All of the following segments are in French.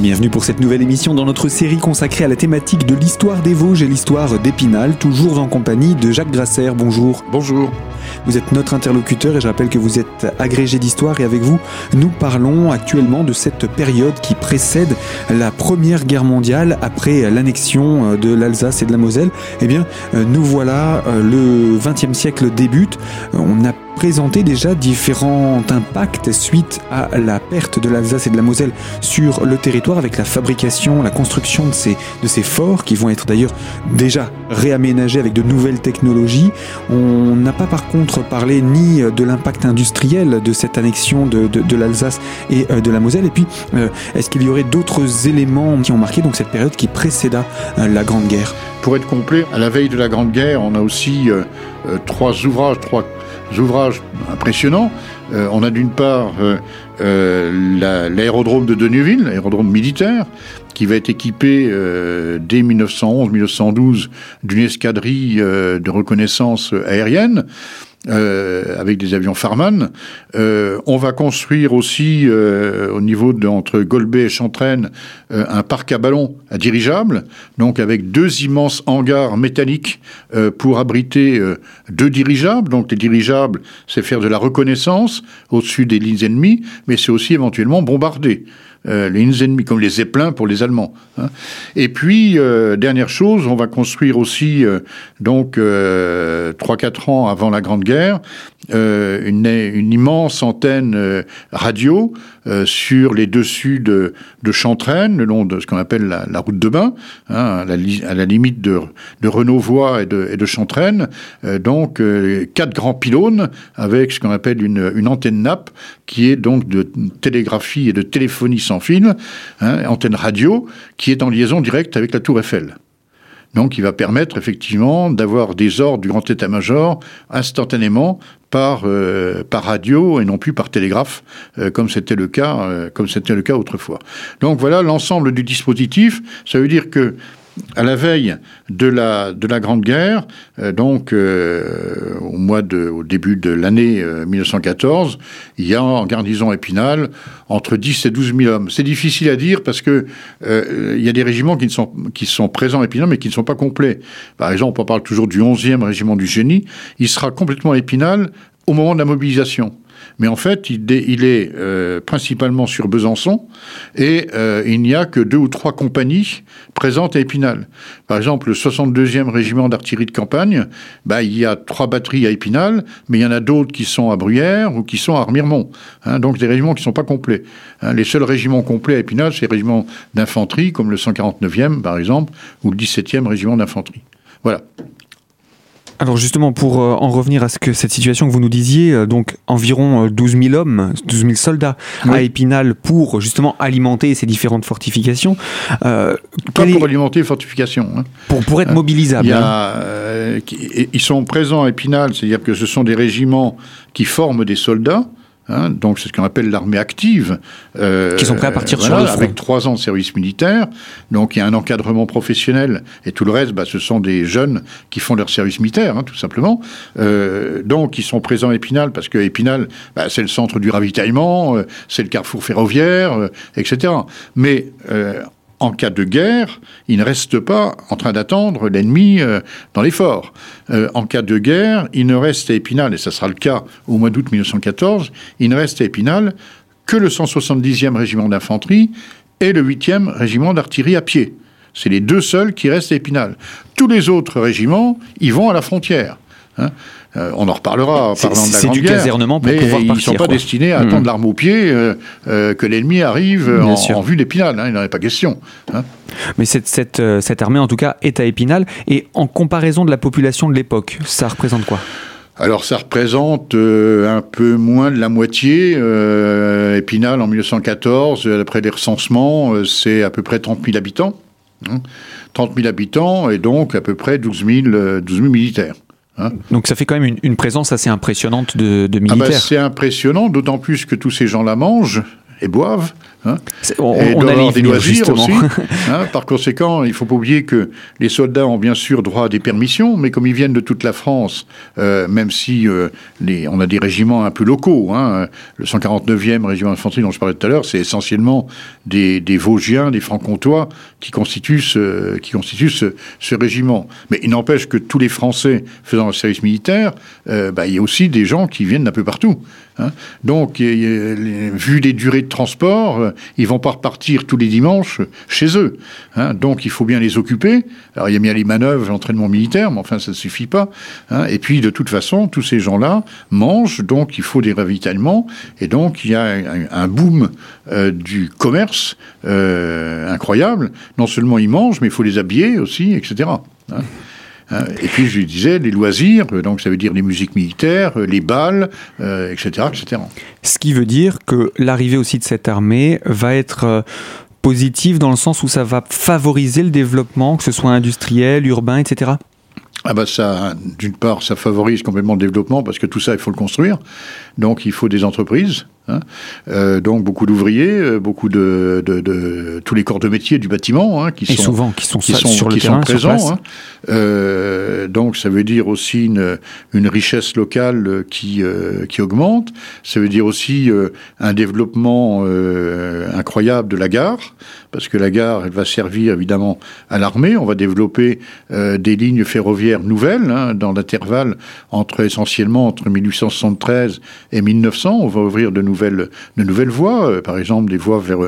bienvenue pour cette nouvelle émission dans notre série consacrée à la thématique de l'histoire des Vosges et l'histoire d'Épinal, toujours en compagnie de Jacques Grasser. Bonjour. Bonjour. Vous êtes notre interlocuteur et je rappelle que vous êtes agrégé d'histoire et avec vous, nous parlons actuellement de cette période qui précède la Première Guerre mondiale après l'annexion de l'Alsace et de la Moselle. Eh bien, nous voilà, le XXe siècle débute. On a présenté déjà différents impacts suite à la perte de l'Alsace et de la Moselle sur le territoire avec la fabrication, la construction de ces, de ces forts qui vont être d'ailleurs déjà réaménagés avec de nouvelles technologies. On n'a pas par contre parlé ni de l'impact industriel de cette annexion de, de, l'Alsace et euh, de la Moselle. Et puis, euh, est-ce qu'il y aurait d'autres éléments qui ont marqué donc cette période qui précéda euh, la Grande Guerre? Pour être complet, à la veille de la Grande Guerre, on a aussi trois ouvrages, trois ouvrages impressionnants. Euh, on a d'une part euh, euh, l'aérodrome de Deneville, l'aérodrome militaire, qui va être équipé dès 1911-1912 d'une escadrille de reconnaissance aérienne. Euh, avec des avions Farman. Euh, on va construire aussi euh, au niveau de entre Golbet et Chantraine un parc à ballons à dirigeables, donc avec deux immenses hangars métalliques pour abriter deux dirigeables. Donc les dirigeables, c'est faire de la reconnaissance au-dessus des lignes ennemies, mais c'est aussi éventuellement bombarder. Les ennemis, comme les Zeppelins pour les Allemands. Hein. Et puis, dernière chose, on va construire aussi, donc, 3-4 ans avant la Grande Guerre, une, une, immense antenne radio sur les dessus de, Chantraine, le long de ce qu'on appelle la, route de Bain, hein, à, la, limite de, de et de, Chantraine. donc, quatre grands pylônes avec ce qu'on appelle une, antenne nappe qui est donc de télégraphie et de téléphonie sans fil, hein, antenne radio, qui est en liaison directe avec la tour Eiffel. Donc, il va permettre effectivement d'avoir des ordres du grand état-major instantanément par, euh, radio et non plus par télégraphe, euh, comme c'était le cas, euh, comme c'était le cas autrefois. Donc voilà l'ensemble du dispositif. Ça veut dire que à la veille de la, de la Grande Guerre, euh, donc euh, au, mois de, au début de l'année 1914, euh, il y a en garnison Épinal entre 10 et 12 000 hommes. C'est difficile à dire parce que il y a des régiments qui, sont, qui sont présents à Épinal mais qui ne sont pas complets. Par exemple, on parle toujours du 11e régiment du génie. Il sera complètement Épinal au moment de la mobilisation mais en fait, il, est euh, principalement sur Besançon et euh, il n'y a que deux ou trois compagnies présentes à Épinal. Par exemple, le 62e régiment d'artillerie de campagne, bah, il y a trois batteries à Épinal, mais il y en a d'autres qui sont à Bruyères ou qui sont à Remiremont. Hein, donc des régiments qui ne sont pas complets. Hein, les seuls régiments complets à Épinal, c'est les régiments d'infanterie, comme le 149e par exemple, ou le 17e régiment d'infanterie. Voilà. Alors justement, pour euh, en revenir à ce que cette situation que vous nous disiez, euh, donc environ 12 euh, 000 hommes, 12 000 soldats à Épinal pour justement alimenter ces différentes fortifications. Pas pour alimenter les fortifications. Hein. Pour, pour être mobilisables. Hein. ils sont présents à Épinal, c'est-à-dire que ce sont des régiments qui forment des soldats. Hein, donc c'est ce qu'on appelle l'armée active. Euh, qui sont prêts à partir sur le front. Avec trois ans de service militaire. Donc il y a un encadrement professionnel et tout le reste, bah, ce sont des jeunes qui font leur service militaire, hein, tout simplement. Euh, donc ils sont présents à Épinal parce que Épinal, bah, c'est le centre du ravitaillement, euh, c'est le carrefour ferroviaire, euh, etc. Mais euh, en cas de guerre, il ne reste pas en train d'attendre l'ennemi euh, dans les forts. Euh, en cas de guerre, il ne reste à Épinal, et ça sera le cas au mois d'août 1914, il ne reste à Épinal que le 170e régiment d'infanterie et le 8e régiment d'artillerie à pied. C'est les deux seuls qui restent à Épinal. Tous les autres régiments, ils vont à la frontière. Hein. Euh, on en reparlera en parlant de la Grande du casernement pour mais pouvoir ils ne sont pas destinés à hmm. attendre l'arme au pied euh, euh, que l'ennemi arrive en, vue d'Épinal. Hein, il n'en est pas question. Hein. Mais cette, cette, cette, armée, en tout cas, est à Épinal. Et en comparaison de la population de l'époque, ça représente quoi? Alors ça représente un peu moins de la moitié. Épinal en 1914, d'après les recensements, c'est à peu près 30 000 habitants. 30 hein. 000 habitants et donc à peu près 12 000, 12 000 militaires. Hein Donc ça fait quand même une, présence assez impressionnante de, de ah bah, militaires. c'est impressionnant, d'autant plus que tous ces gens-là mangent et boivent Hein. On, et on allait des loisirs justement. aussi. hein. Par conséquent, il faut pas oublier que les soldats ont bien sûr droit à des permissions, mais comme ils viennent de toute la France, euh, même si euh, les, on a des régiments un peu locaux, hein, le 149e régiment d'infanterie dont je parlais tout à l'heure, c'est essentiellement des, des Vosgiens, des Francs-Comtois qui constituent ce, qui constituent ce, ce régiment. Mais il n'empêche que tous les Français faisant le service militaire, euh, bah, il y a aussi des gens qui viennent d'un peu partout. hein. Donc, il y a- les- vu les durées de transport, ils vont pas repartir tous les dimanches chez eux. hein. Donc, il faut bien les occuper. Alors, il y a bien les manœuvres, l'entraînement militaire, mais enfin, ça ne suffit pas. hein. Et puis, de toute façon, tous ces gens-là mangent, donc il faut des ravitaillements. Et donc, il y a un, boom euh, du commerce euh, incroyable. Non seulement ils mangent, mais il faut les habiller aussi, etc. Hein, Et puis, je disais, les loisirs, euh, donc ça veut dire les musiques militaires, euh, les balles, euh, etc., etc. Ce qui veut dire que l'arrivée aussi de cette armée va être euh, positive dans le sens où ça va favoriser le développement, que ce soit industriel, urbain, etc. Ah bah ça, d'une part, ça favorise complètement le développement parce que tout ça, il faut le construire. Donc, il faut des entreprises. Hein. Euh, donc, beaucoup d'ouvriers, euh, beaucoup de, de, de- tous les corps de métier du bâtiment hein, qui Et sont souvent, qui sont, qui sa- sont, sur le qui terrain, sont sur présents. place. hein. Euh, donc ça veut dire aussi une, une richesse locale qui, euh, qui augmente. Ça veut dire aussi un développement incroyable de la gare, parce que la gare, elle va servir évidemment à l'armée. On va développer des lignes ferroviaires nouvelles hein, dans l'intervalle entre essentiellement entre 1873 et 1900. On va ouvrir de de nouvelles voies, euh, par exemple des voies vers,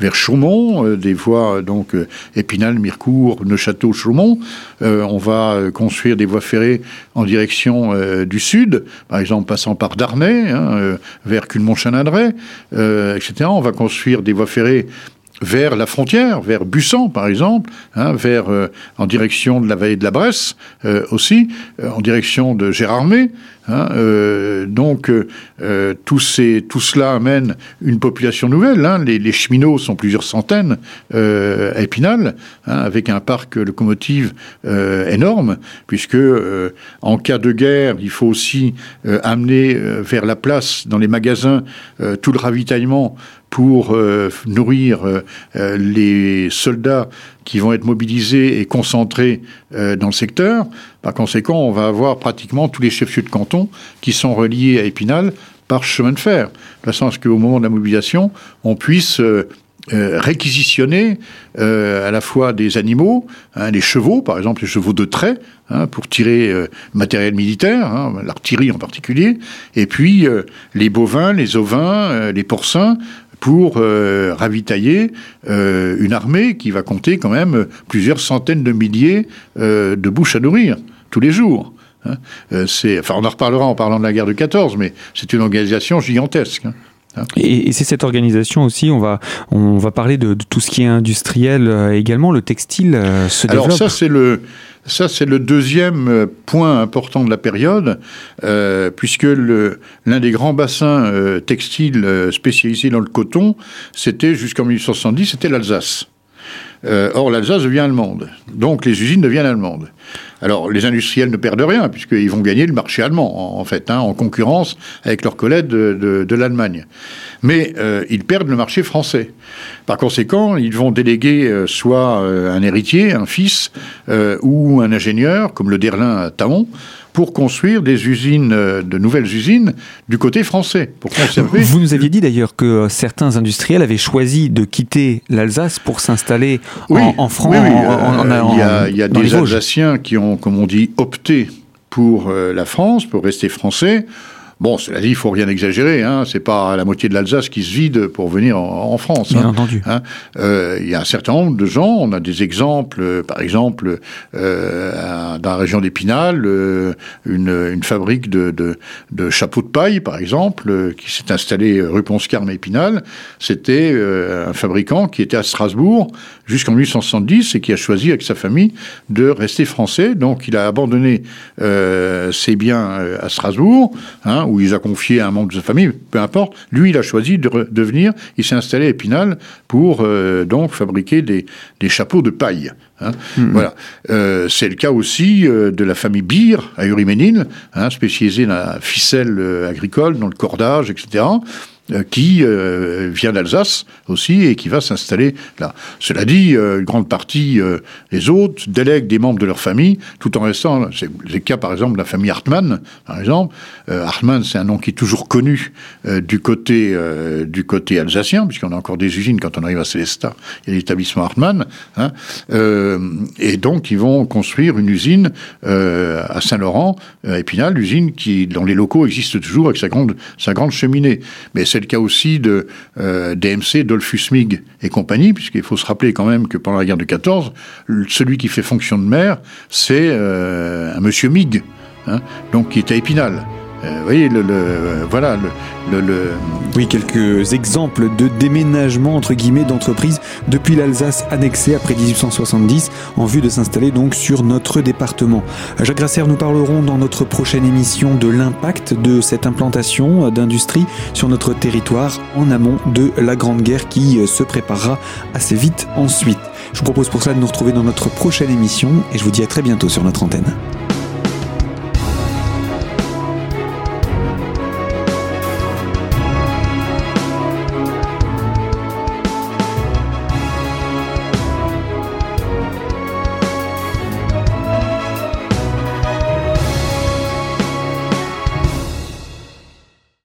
vers Chaumont, euh, des voies euh, donc Épinal, Mirecourt, Neuchâteau, Chaumont. On va construire des voies ferrées en direction du sud, par exemple passant par Darnay, hein, vers Culmont-Chanadray, euh, etc. On va construire des voies ferrées vers la frontière, vers Bussan par exemple, hein, vers en direction de la vallée de la Bresse aussi, en direction de Gérardmer. Hein, euh, donc euh, euh, tout, cela amène une population nouvelle. hein. Les, cheminots sont plusieurs centaines à Épinal, hein, avec un parc locomotive énorme, puisque en cas de guerre, il faut aussi amener vers la place, dans les magasins, tout le ravitaillement pour nourrir les soldats qui vont être mobilisés et concentrés dans le secteur. Par conséquent, on va avoir pratiquement tous les chefs-lieux de canton qui sont reliés à Épinal par chemin de fer. De façon à ce qu'au moment de la mobilisation, on puisse euh, euh, réquisitionner euh, à la fois des animaux, hein, les chevaux, par exemple les chevaux de trait, hein, pour tirer matériel militaire, hein, l'artillerie en particulier, et puis les bovins, les ovins, les porcins, pour ravitailler une armée qui va compter quand même plusieurs centaines de milliers de bouches à nourrir tous les jours. hein. Euh, c'est, enfin, on en reparlera en parlant de la guerre de 14, mais c'est une organisation gigantesque. hein. Et, c'est cette organisation aussi, on va, on va parler de, de tout ce qui est industriel euh, également, le textile euh, se Alors développe. ça c'est le ça c'est le deuxième euh, point important de la période, euh, puisque l'un des grands bassins textiles spécialisés dans le coton, c'était jusqu'en 1870, c'était l'Alsace. Euh, or, l'Alsace devient allemande. Donc, les usines deviennent allemandes. Alors, les industriels ne perdent rien, puisqu'ils vont gagner le marché allemand, en, fait, hein, en concurrence avec leurs collègues de, l'Allemagne. Mais euh, ils perdent le marché français. Par conséquent, ils vont déléguer euh, soit un héritier, un fils, ou un ingénieur, comme le Derlin à Taon, pour construire des usines, euh, de nouvelles usines du côté français, pour conserver Vous nous aviez dit d'ailleurs que euh, certains industriels avaient choisi de quitter l'Alsace pour s'installer Oui, en, en France. oui, oui, en- en- euh, il y a, il y a des. Alsaciens qui ont, comme on dit, opté pour la France, pour rester français. Bon, cela dit, il faut rien exagérer. Hein, c'est pas la moitié de l'Alsace qui se vide pour venir en, en France. Bien hein. entendu. Hein, euh, Il y a un certain nombre de gens, on a des exemples, euh, par exemple, euh, dans la région d'Épinal, euh, une, une fabrique de, de, de chapeaux de paille, par exemple, qui s'est installée rue Ponscarme à Épinal. C'était un fabricant qui était à Strasbourg jusqu'en 1870 et qui a choisi avec sa famille de rester français. Donc il a abandonné ses biens à Strasbourg, hein, où il a confié à un membre de sa famille, peu importe. Lui, il a choisi de, venir, il s'est installé à Épinal pour euh, donc fabriquer des, des chapeaux de paille. hein. Voilà. Euh, c'est le cas aussi euh, de la famille Beer à Uriménil, hein, spécialisée dans la ficelle agricole, dans le cordage, etc. euh, qui euh, vient d'Alsace aussi et qui va s'installer là. Cela dit, une grande partie des autres délèguent des membres de leur famille, tout en restant. C'est le cas par exemple de la famille Hartmann, par exemple. Hartmann, c'est un nom qui est toujours connu du côté du côté alsacien, puisqu'on a encore des usines quand on arrive à Célestat. Il y a l'établissement Hartmann, hein, et donc ils vont construire une usine à Saint-Laurent, à Épinal, l'usine qui dont les locaux existent toujours avec sa grande sa grande cheminée. Mais le cas aussi de euh, DMC, Dolphus Mig et compagnie, puisqu'il faut se rappeler quand même que pendant la guerre de 14, celui qui fait fonction de maire, c'est euh, un monsieur Mig, hein, donc qui est à Épinal. Euh, vous voyez, le, voilà, le, Oui, quelques exemples de déménagement, entre guillemets, d'entreprise depuis l'Alsace annexée après 1870 en vue de s'installer donc sur notre département. Jacques Grasser, nous parlerons dans notre prochaine émission de l'impact de cette implantation d'industrie sur notre territoire en amont de la Grande Guerre qui se préparera assez vite ensuite. Je vous propose pour cela de nous retrouver dans notre prochaine émission et je vous dis à très bientôt sur notre antenne.